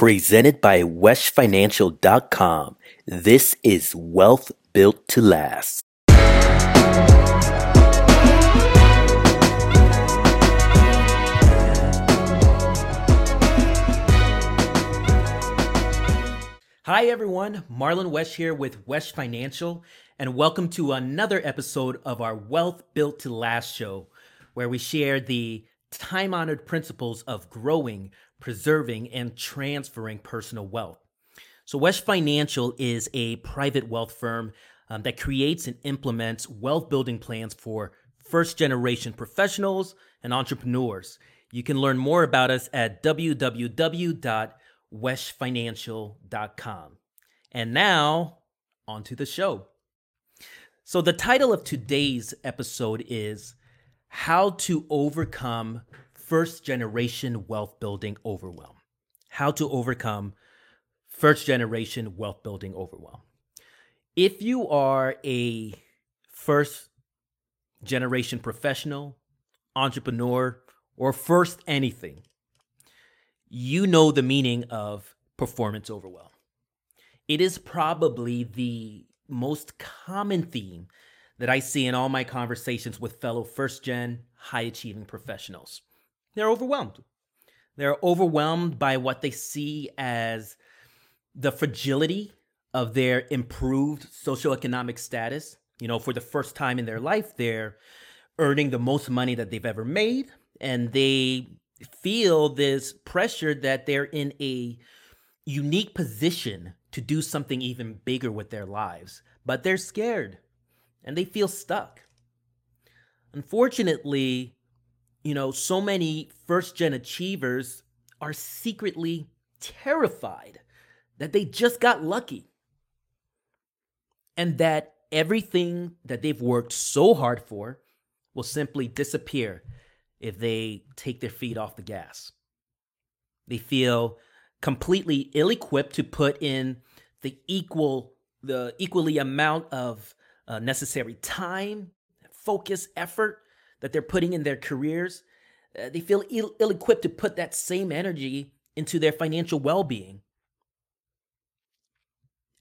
Presented by WeshFinancial.com. This is Wealth Built to Last. Hi, everyone. Marlon Wesh here with Wesh Financial, and welcome to another episode of our Wealth Built to Last show, where we share the time honored principles of growing, preserving, and transferring personal wealth. So, Wesh Financial is a private wealth firm um, that creates and implements wealth building plans for first generation professionals and entrepreneurs. You can learn more about us at www weshfinancial.com. And now, on to the show. So, the title of today's episode is How to Overcome First Generation Wealth Building Overwhelm. How to Overcome First Generation Wealth Building Overwhelm. If you are a first generation professional, entrepreneur, or first anything, you know the meaning of performance overwhelm. It is probably the most common theme that I see in all my conversations with fellow first gen high achieving professionals. They're overwhelmed. They're overwhelmed by what they see as the fragility of their improved socioeconomic status. You know, for the first time in their life, they're earning the most money that they've ever made, and they feel this pressure that they're in a unique position to do something even bigger with their lives, but they're scared and they feel stuck. Unfortunately, you know, so many first gen achievers are secretly terrified that they just got lucky and that everything that they've worked so hard for will simply disappear if they take their feet off the gas. They feel completely ill-equipped to put in the equal the equally amount of uh, necessary time, focus, effort that they're putting in their careers. Uh, they feel Ill- ill-equipped to put that same energy into their financial well-being.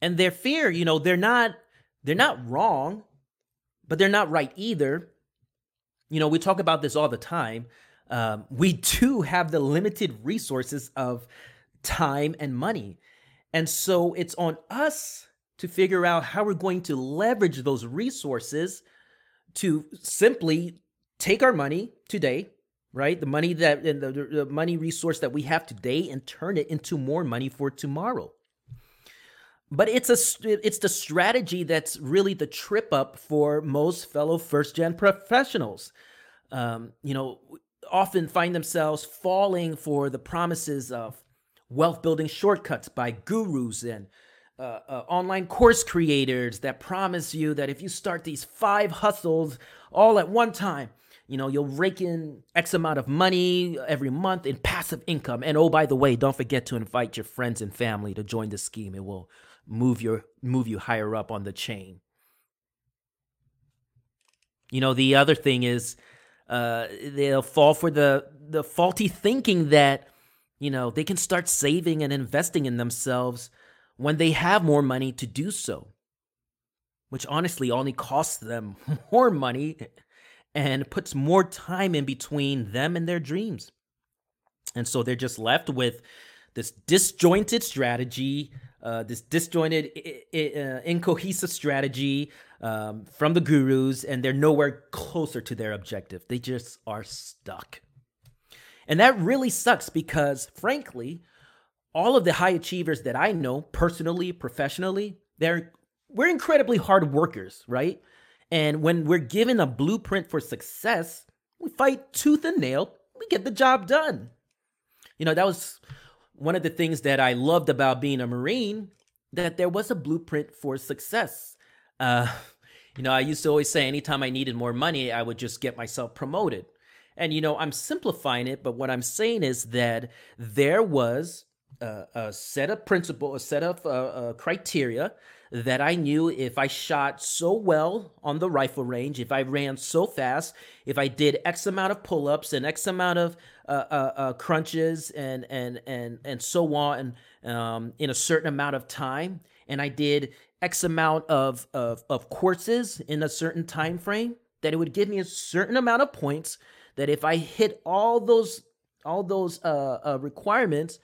And their fear, you know, they're not they're not wrong, but they're not right either you know, we talk about this all the time. Um, we do have the limited resources of time and money. And so it's on us to figure out how we're going to leverage those resources to simply take our money today, right? The money that and the, the money resource that we have today and turn it into more money for tomorrow. But it's a it's the strategy that's really the trip up for most fellow first gen professionals. Um, you know, often find themselves falling for the promises of wealth building shortcuts by gurus and uh, uh, online course creators that promise you that if you start these five hustles all at one time, you know, you'll rake in X amount of money every month in passive income. And oh, by the way, don't forget to invite your friends and family to join the scheme. It will move your move you higher up on the chain. You know, the other thing is uh, they'll fall for the the faulty thinking that you know they can start saving and investing in themselves when they have more money to do so, which honestly only costs them more money and puts more time in between them and their dreams. And so they're just left with this disjointed strategy uh, this disjointed, uh, incohesive strategy um, from the gurus, and they're nowhere closer to their objective. They just are stuck. And that really sucks because, frankly, all of the high achievers that I know personally, professionally, they're we're incredibly hard workers, right? And when we're given a blueprint for success, we fight tooth and nail, we get the job done. You know, that was one of the things that I loved about being a Marine that there was a blueprint for success. Uh, you know, I used to always say anytime I needed more money, I would just get myself promoted. And, you know, I'm simplifying it, but what I'm saying is that there was a, a set of principle, a set of uh, uh, criteria that I knew if I shot so well on the rifle range, if I ran so fast, if I did X amount of pull ups and X amount of uh, uh, uh, crunches and and and and so on um, in a certain amount of time, and I did X amount of, of of courses in a certain time frame, that it would give me a certain amount of points. That if I hit all those all those uh, uh, requirements,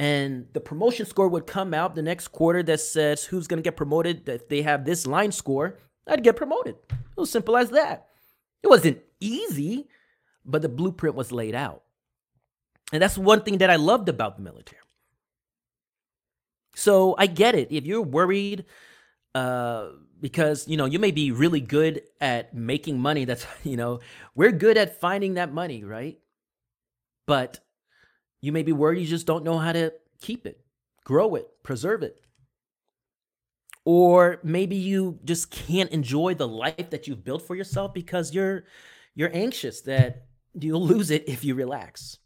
and the promotion score would come out the next quarter that says who's going to get promoted. If they have this line score, I'd get promoted. It was simple as that. It wasn't easy, but the blueprint was laid out. And that's one thing that I loved about the military. So I get it. If you're worried, uh, because you know you may be really good at making money. That's you know we're good at finding that money, right? But you may be worried you just don't know how to keep it, grow it, preserve it. Or maybe you just can't enjoy the life that you've built for yourself because you're you're anxious that you'll lose it if you relax.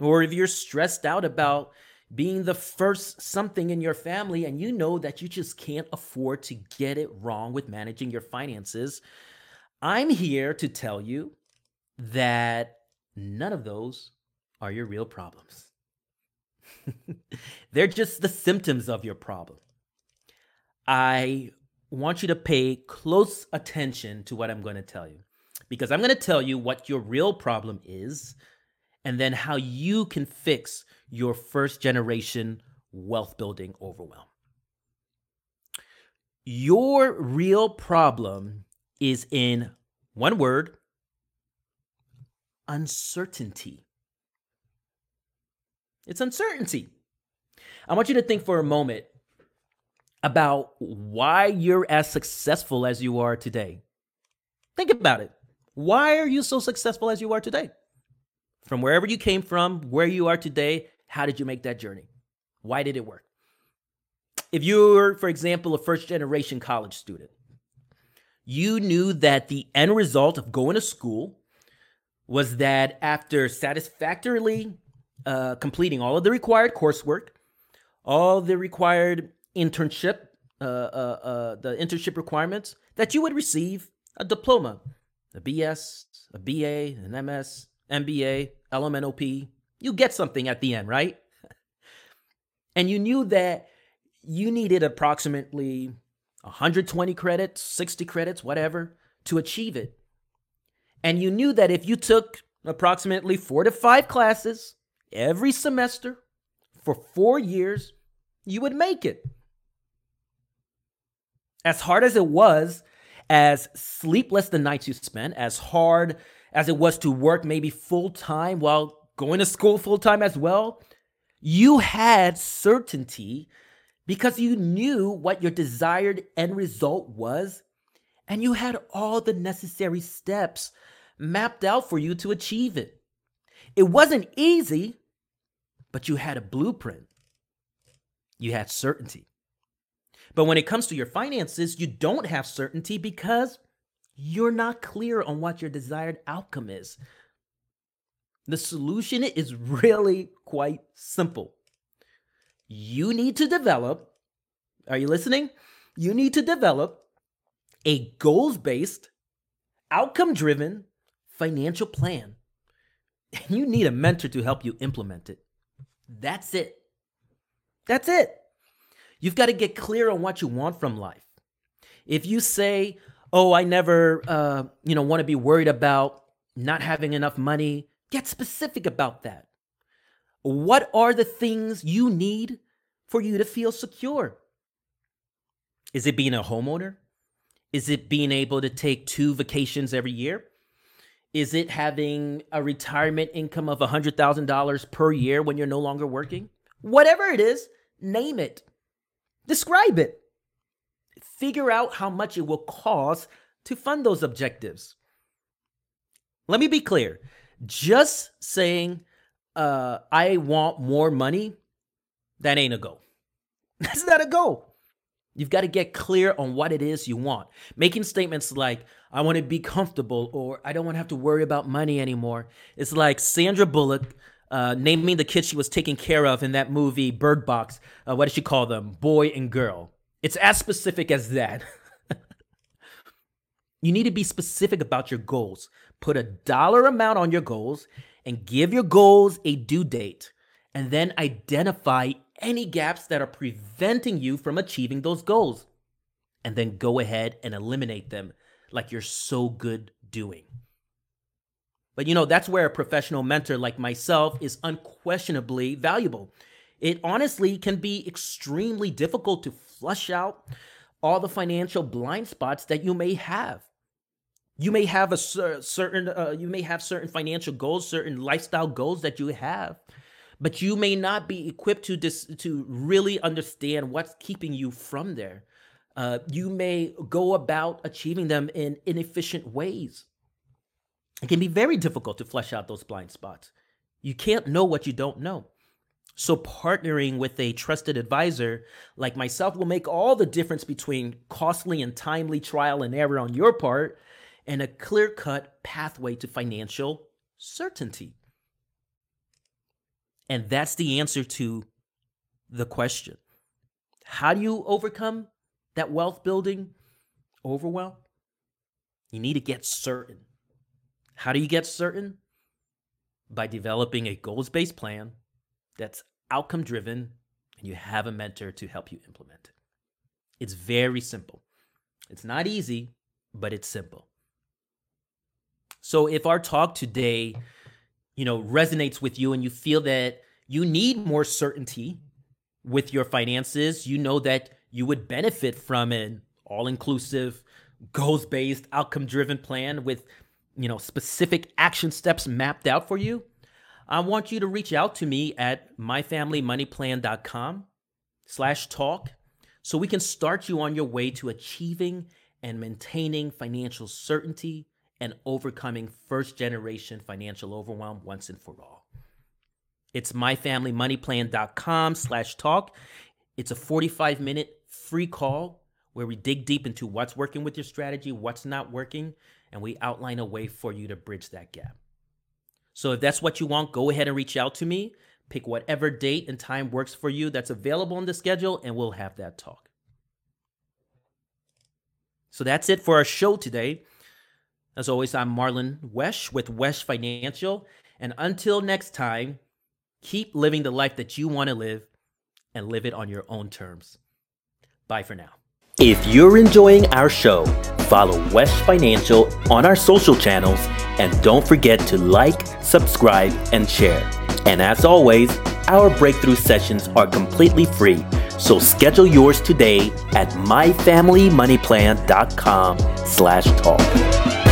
Or if you're stressed out about being the first something in your family and you know that you just can't afford to get it wrong with managing your finances, I'm here to tell you that none of those are your real problems. They're just the symptoms of your problem. I want you to pay close attention to what I'm going to tell you because I'm going to tell you what your real problem is and then how you can fix your first generation wealth building overwhelm. Your real problem is in one word uncertainty. It's uncertainty. I want you to think for a moment about why you're as successful as you are today. Think about it. Why are you so successful as you are today? From wherever you came from, where you are today, how did you make that journey? Why did it work? If you're, for example, a first generation college student, you knew that the end result of going to school was that after satisfactorily uh, completing all of the required coursework, all the required internship, uh, uh, uh the internship requirements, that you would receive a diploma, a BS, a BA, an MS, MBA, LMNOP, you get something at the end, right? and you knew that you needed approximately 120 credits, 60 credits, whatever, to achieve it. And you knew that if you took approximately four to five classes every semester for four years, you would make it. As hard as it was, as sleepless the nights you spent, as hard as it was to work maybe full time while going to school full time as well, you had certainty because you knew what your desired end result was and you had all the necessary steps mapped out for you to achieve it. It wasn't easy, but you had a blueprint. You had certainty. But when it comes to your finances, you don't have certainty because you're not clear on what your desired outcome is. The solution is really quite simple. You need to develop, are you listening? You need to develop a goals based, outcome driven financial plan. And you need a mentor to help you implement it. That's it. That's it. You've got to get clear on what you want from life. If you say, "Oh, I never, uh, you know, want to be worried about not having enough money," get specific about that. What are the things you need for you to feel secure? Is it being a homeowner? Is it being able to take two vacations every year? Is it having a retirement income of $100,000 per year when you're no longer working? Whatever it is, name it. Describe it. Figure out how much it will cost to fund those objectives. Let me be clear. Just saying, uh, I want more money, that ain't a goal. That's not a go. You've got to get clear on what it is you want. Making statements like, I want to be comfortable or I don't want to have to worry about money anymore. It's like Sandra Bullock uh, naming the kids she was taking care of in that movie Bird Box. Uh, what did she call them? Boy and girl. It's as specific as that. you need to be specific about your goals. Put a dollar amount on your goals and give your goals a due date, and then identify any gaps that are preventing you from achieving those goals, and then go ahead and eliminate them like you're so good doing. But you know, that's where a professional mentor like myself is unquestionably valuable. It honestly can be extremely difficult to flush out all the financial blind spots that you may have. You may have a certain uh, you may have certain financial goals, certain lifestyle goals that you have, but you may not be equipped to dis- to really understand what's keeping you from there. Uh, you may go about achieving them in inefficient ways. It can be very difficult to flesh out those blind spots. You can't know what you don't know. So, partnering with a trusted advisor like myself will make all the difference between costly and timely trial and error on your part and a clear cut pathway to financial certainty. And that's the answer to the question How do you overcome that wealth building overwhelm? You need to get certain. How do you get certain? By developing a goals based plan that's outcome driven and you have a mentor to help you implement it. It's very simple. It's not easy, but it's simple. So if our talk today, you know, resonates with you and you feel that you need more certainty with your finances, you know that you would benefit from an all-inclusive, goals-based, outcome-driven plan with, you know, specific action steps mapped out for you, I want you to reach out to me at myfamilymoneyplan.com slash talk so we can start you on your way to achieving and maintaining financial certainty and overcoming first generation financial overwhelm once and for all. It's myfamilymoneyplan.com slash talk. It's a 45 minute free call where we dig deep into what's working with your strategy, what's not working, and we outline a way for you to bridge that gap. So if that's what you want, go ahead and reach out to me. Pick whatever date and time works for you that's available in the schedule, and we'll have that talk. So that's it for our show today. As always, I'm Marlon Wesh with Wesh Financial. And until next time, keep living the life that you want to live and live it on your own terms. Bye for now. If you're enjoying our show, follow Wesh Financial on our social channels and don't forget to like, subscribe, and share. And as always, our breakthrough sessions are completely free. So schedule yours today at myfamilymoneyplan.com slash talk.